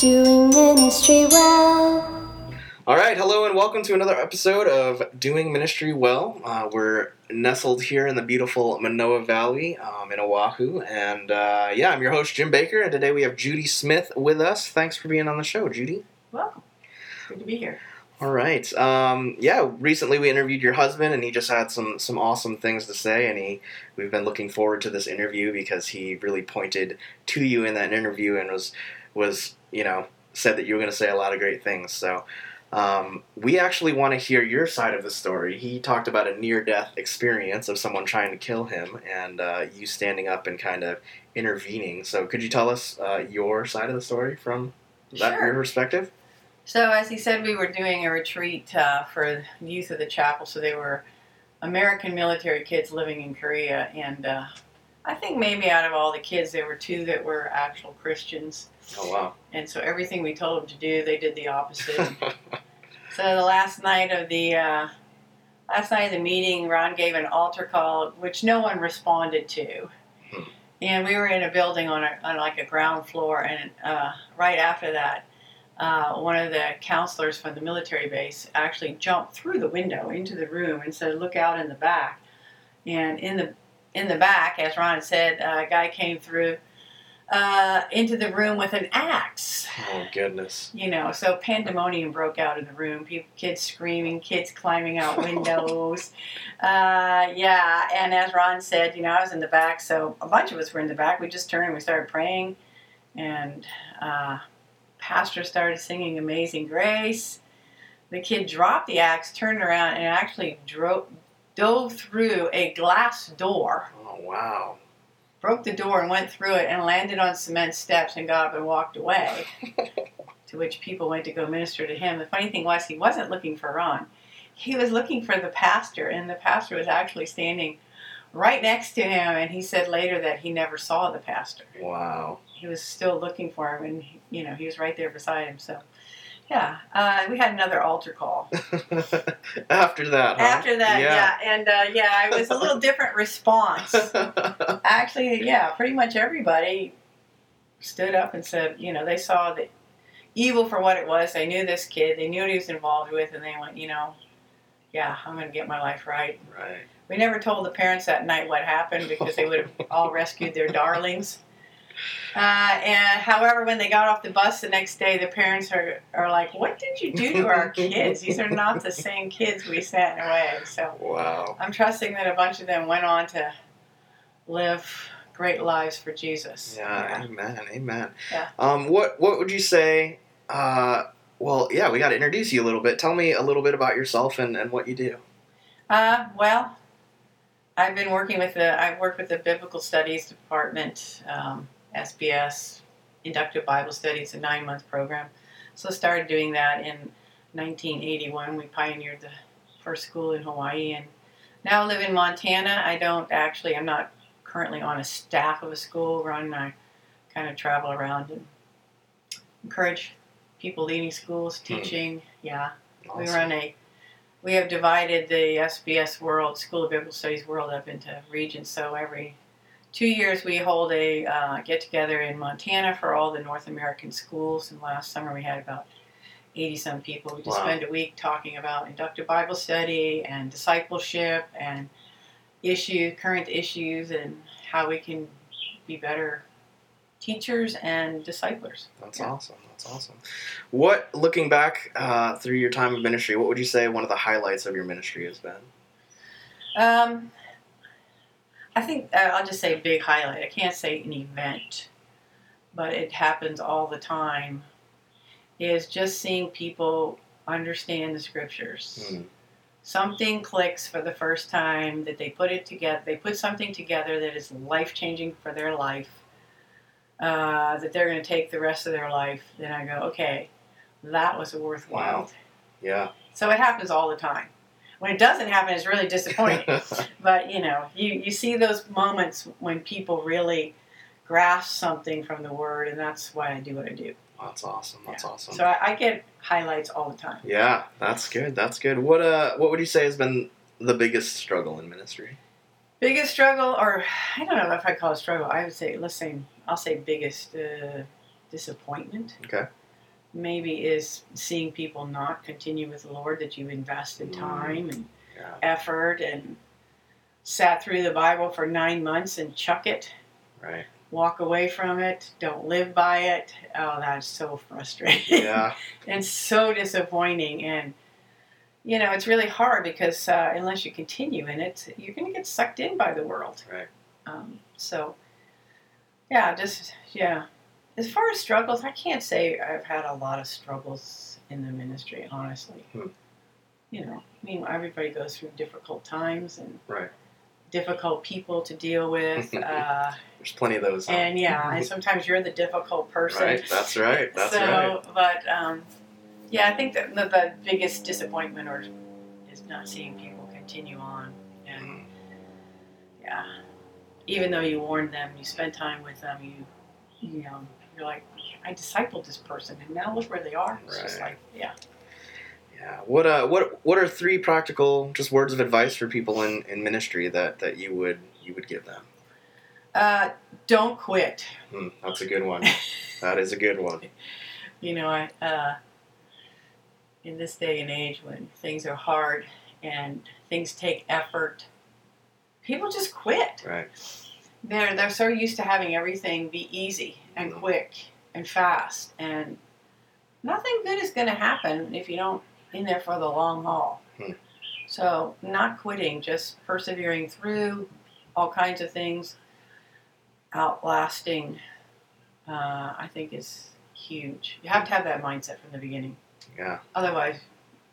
doing ministry well. All right, hello and welcome to another episode of Doing Ministry Well. Uh, we're nestled here in the beautiful Manoa Valley um, in Oahu, and uh, yeah, I'm your host Jim Baker, and today we have Judy Smith with us. Thanks for being on the show, Judy. Welcome. Good to be here. All right, um, yeah. Recently, we interviewed your husband, and he just had some some awesome things to say, and he we've been looking forward to this interview because he really pointed to you in that interview and was was you know said that you were going to say a lot of great things. So. Um, we actually want to hear your side of the story. He talked about a near death experience of someone trying to kill him and uh, you standing up and kind of intervening. So, could you tell us uh, your side of the story from that Sure. your perspective? So, as he said, we were doing a retreat uh, for youth of the chapel. So, they were American military kids living in Korea. And uh, I think maybe out of all the kids, there were two that were actual Christians. Oh, wow. And so, everything we told them to do, they did the opposite. so, the last night of the. Uh, Last night of the meeting, Ron gave an altar call, which no one responded to. Hmm. And we were in a building on, a, on like a ground floor, and uh, right after that, uh, one of the counselors from the military base actually jumped through the window into the room and said, "Look out in the back." And in the in the back, as Ron said, uh, a guy came through uh, into the room with an axe. oh, goodness. You know, so pandemonium broke out in the room. People, kids screaming, kids climbing out windows. uh, yeah, and as Ron said, you know, I was in the back, so a bunch of us were in the back. We just turned and we started praying, and uh, pastor started singing "Amazing Grace." The kid dropped the axe, turned around, and actually drove, dove through a glass door Oh, wow. broke the door and went through it and landed on cement steps and got up and walked away. to which people went to go minister to him. The funny thing was, he wasn't looking for Ron. He was looking for the pastor, and the pastor was actually standing right next to him. And he said later that he never saw the pastor. Wow. He was still looking for him, and you know he was right there beside him. So, yeah, uh, we had another altar call. After that, huh? After that, yeah, and uh, yeah, it was a little different response. Actually, yeah, pretty much everybody stood up and said, you know, they saw the evil for what it was. They knew this kid, they knew what he was involved with, and they went, you know, yeah, I'm going to get my life right. right. We never told the parents that night what happened because they would have all rescued their darlings. Uh, and however, when they got off the bus the next day, the parents are, are like, "What did you do to our kids? These are not the same kids we sent away." So Wow. I'm trusting that a bunch of them went on to live great lives for Jesus. Yeah, amen, amen. Yeah. Um, what what would you say? Uh, well, yeah, we got to introduce you a little bit. Tell me a little bit about yourself and, and what you do. Uh, well, I've been working with the I've worked with the Biblical Studies Department, um, SBS, Inductive Bible Studies, a nine month program. So I started doing that in 1981. We pioneered the first school in Hawaii, and now I live in Montana. I don't actually. I'm not currently on a staff of a school. Ron and I kind of travel around and encourage people leading schools, hmm. teaching. Yeah. We run a, we have divided the SBS World, School of Biblical Studies World, up into regions. So every two years we hold a uh, get together in Montana for all the North American schools. And last summer we had about 80 some people. We just Wow. spend a week talking about inductive Bible study and discipleship and issue, current issues, and how we can be better teachers and disciplers. That's Yeah. awesome. That's awesome. What, looking back uh, through your time of ministry, what would you say one of the highlights of your ministry has been? Um, I think uh, I'll just say a big highlight. I can't say an event, but it happens all the time. Is just seeing people understand the scriptures. Hmm. Something clicks for the first time that they put it together. They put something together that is life changing for their life. Uh, that they're going to take the rest of their life. Then I go, okay, that was worthwhile. Yeah. So it happens all the time. When it doesn't happen, it's really disappointing. but you know, you, you see those moments when people really grasp something from the word, and that's why I do what I do. That's awesome. That's awesome. So I, I get highlights all the time. yeah, that's good. That's good. What uh, what would you say has been the biggest struggle in ministry? Biggest struggle, or I don't know if I call it struggle. I would say, let's say, I'll say biggest uh, disappointment. Okay. Maybe is seeing people not continue with the Lord that you've invested Mm. time and Yeah. effort and sat through the Bible for nine months and chuck it, Right. walk away from it, don't live by it. Oh, that's so frustrating Yeah. and so disappointing. And you know, it's really hard because uh, unless you continue in it, you're going to get sucked in by the world. Right. Um, so, yeah, just yeah. As far as struggles, I can't say I've had a lot of struggles in the ministry, honestly. Hmm. You know, I mean, everybody goes through difficult times and Right. difficult people to deal with. uh, There's plenty of those. huh? and yeah, and sometimes you're the difficult person. Right. That's right. That's so, right. but um, yeah, I think that the, the biggest disappointment or is not seeing people continue on, and Mm. yeah, even though you warned them, you spent time with them, you you know, you're like, I discipled this person, and now look where they are. It's just Right. like, yeah. Yeah. What uh what what are three practical just words of advice for people in, in ministry that, that you would you would give them? Uh, don't quit. Hmm, that's a good one. that is a good one. You know, I uh, in this day and age when things are hard and things take effort, people just quit. Right. they're they're so used to having everything be easy and quick and fast and nothing good is going to happen if you don't in there for the long haul Hmm. so not quitting just persevering through all kinds of things outlasting uh, i think is huge you have to have that mindset from the beginning Yeah. otherwise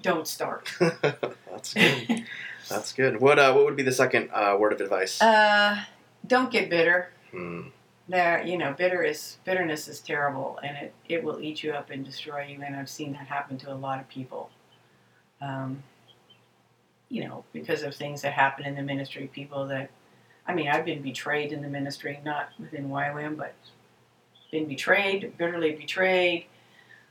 don't start that's good. That's good. What uh what would be the second uh, word of advice? uh, don't get bitter Hmm. There you know bitter is bitterness is terrible and it, it will eat you up and destroy you and i've seen that happen to a lot of people um, you know because of things that happen in the ministry people that i mean i've been betrayed in the ministry not within YWAM but been betrayed bitterly betrayed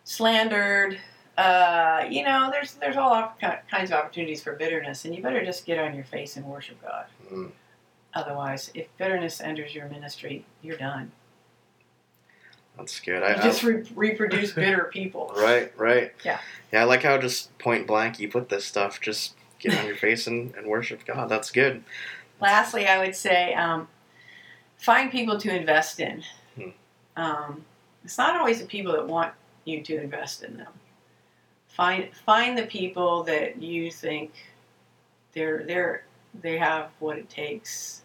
slandered uh, you know there's there's all kinds of opportunities for bitterness and you better just get on your face and worship god Hmm. Otherwise, if bitterness enters your ministry, you're done. That's good. You I, just re- reproduce bitter people. Right, right. Yeah. Yeah, I like how just point blank you put this stuff. Just get on your face and, and worship God. That's good. Lastly, I would say um, find people to invest in. Hmm. Um, it's not always the people that want you to invest in them. Find find the people that you think they're they're they have what it takes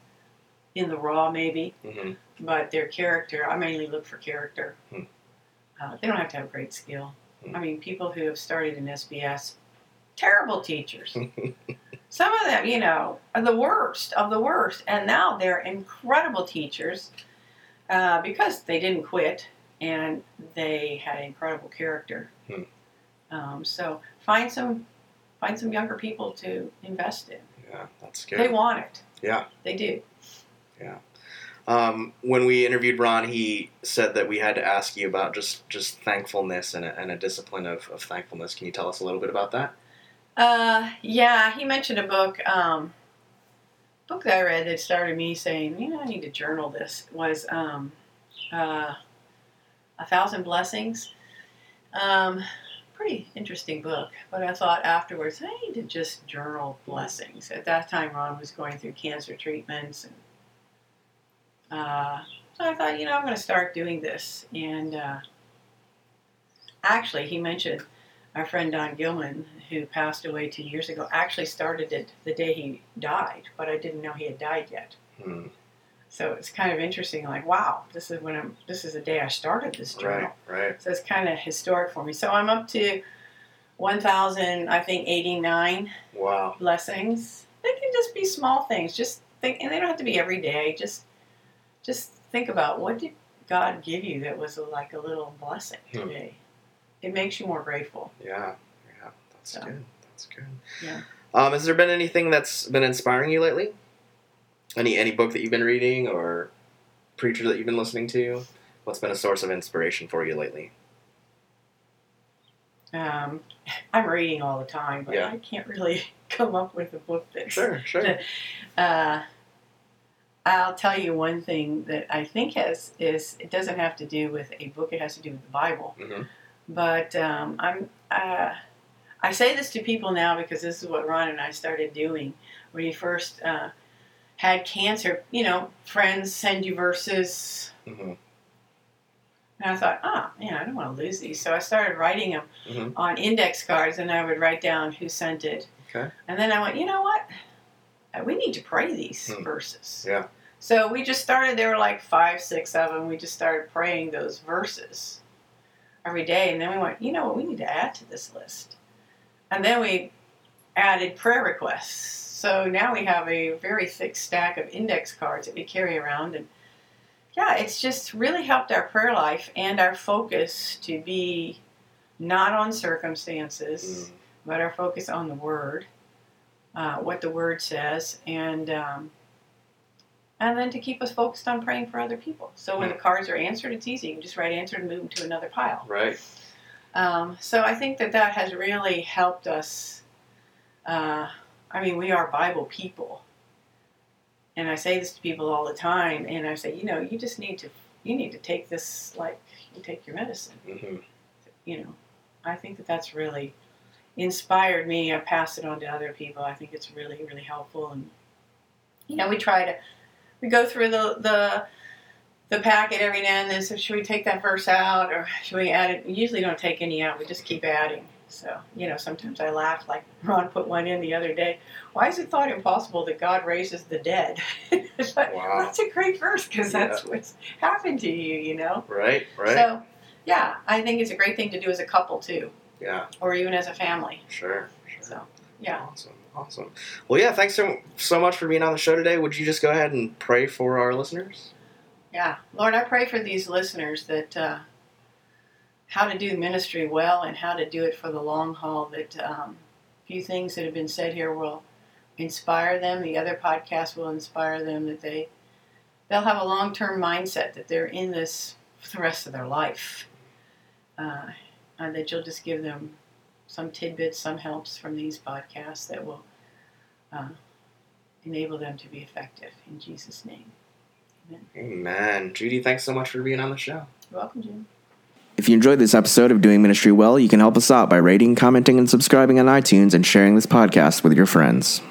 in the raw maybe hmm but their character, I mainly look for character. Hmm. Uh, they don't have to have great skill. Hmm. I mean, people who have started in SBS, terrible teachers. Some of them, you know, are the worst of the worst, and now they're incredible teachers uh, because they didn't quit and they had incredible character. Hmm. Um, so find some find some younger people to invest in. Yeah, that's They want it. Yeah. they do. Yeah. Um, when we interviewed Ron, he said that we had to ask you about just just thankfulness and a, and a discipline of, of thankfulness. Can you tell us a little bit about that? Uh, yeah, he mentioned a book. Um, book that I read that started me saying, you know, I need to journal this was um, uh, A Thousand Blessings. Um, pretty interesting book, but I thought afterwards, I need to just journal blessings. At that time, Ron was going through cancer treatments, and uh, so I thought, you know, I'm going to start doing this. And uh, actually, he mentioned our friend Don Gilman, who passed away two years ago, actually started it the day he died, but I didn't know he had died yet. Hmm. So it's kind of interesting. Like, wow, this is when I'm. This is the day I started this journal. Right, right. So it's kind of historic for me. So I'm up to 1,000, I think, 89 Wow. blessings. They can just be small things. Just think, and they don't have to be every day. Just, just think about what did God give you that was like a little blessing Hmm. today. It makes you more grateful. Yeah, yeah. That's So. good. That's good. Yeah. Um, has there been anything that's been inspiring you lately? Any any book that you've been reading or preacher that you've been listening to? What's been a source of inspiration for you lately? Um, I'm reading all the time, but Yeah. I can't really come up with a book that. Sure, sure. Uh, I'll tell you one thing that I think has is it doesn't have to do with a book. It has to do with the Bible. hmm But um, I'm uh, I say this to people now because this is what Ron and I started doing when he first uh, had cancer. You know, friends send you verses, hmm and I thought, ah, man, I don't want to lose these. So I started writing them Mhm. on index cards, and I would write down who sent it. Okay. And then I went, you know what? Uh, We need to pray these Hmm. verses. Yeah. So we just started. There were like five, six of them. We just started praying those verses every day, and then we went, you know what? We need to add to this list. And then we added prayer requests. So now we have a very thick stack of index cards that we carry around, and yeah, it's just really helped our prayer life and our focus to be not on circumstances, but our focus on the Word, uh, what the Word says, and um, and then to keep us focused on praying for other people. So when the cards are answered, it's easy. You can just write answered and move them to another pile. Right. Um, so I think that that has really helped us. Uh, I mean, we are Bible people, and I say this to people all the time. And I say, you know, you just need to you need to take this like you take your medicine. hmm You know, I think that that's really inspired me. I pass it on to other people. I think it's really really helpful. And you know, we try to we go through the the the packet every now and then. So should we take that verse out or should we add it? We usually don't take any out. We just keep adding. So you know, sometimes I laugh. Like Ron put one in the other day. Why is it thought impossible that God raises the dead? Like, Wow. That's a great verse because that's what's happened to you. You know. Right. Right. So yeah, I think it's a great thing to do as a couple too, yeah. or even as a family. Sure. Sure. So yeah. Awesome. Awesome. Well, yeah. Thanks so so much for being on the show today. Would you just go ahead and pray for our listeners? Yeah, Lord, I pray for these listeners that uh, how to do ministry well and how to do it for the long haul. That um, a few things that have been said here will inspire them. The other podcasts will inspire them. That they they'll have a long term mindset that they're in this for the rest of their life, uh, and that you'll just give them some tidbits, some helps from these podcasts that will uh, enable them to be effective. In Jesus' name, Amen. Amen. Judy, thanks so much for being on the show. you're welcome, Jim. If you enjoyed this episode of Doing Ministry Well, you can help us out by rating, commenting, and subscribing on iTunes and sharing this podcast with your friends.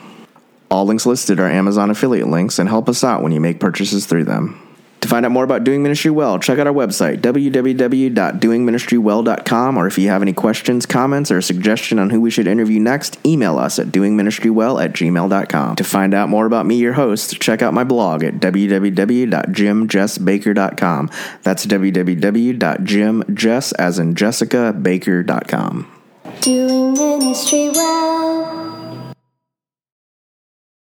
All links listed are Amazon affiliate links and help us out when you make purchases through them. Find out more about Doing Ministry Well, check out our website, www.doingministrywell.com, or if you have any questions, comments, or a suggestion on who we should interview next, email us at doingministrywell at gmail.com. To find out more about me, your host, check out my blog at www.jimjessbaker.com. That's www.jimjess, as in Jessica, baker.com. Doing ministry well.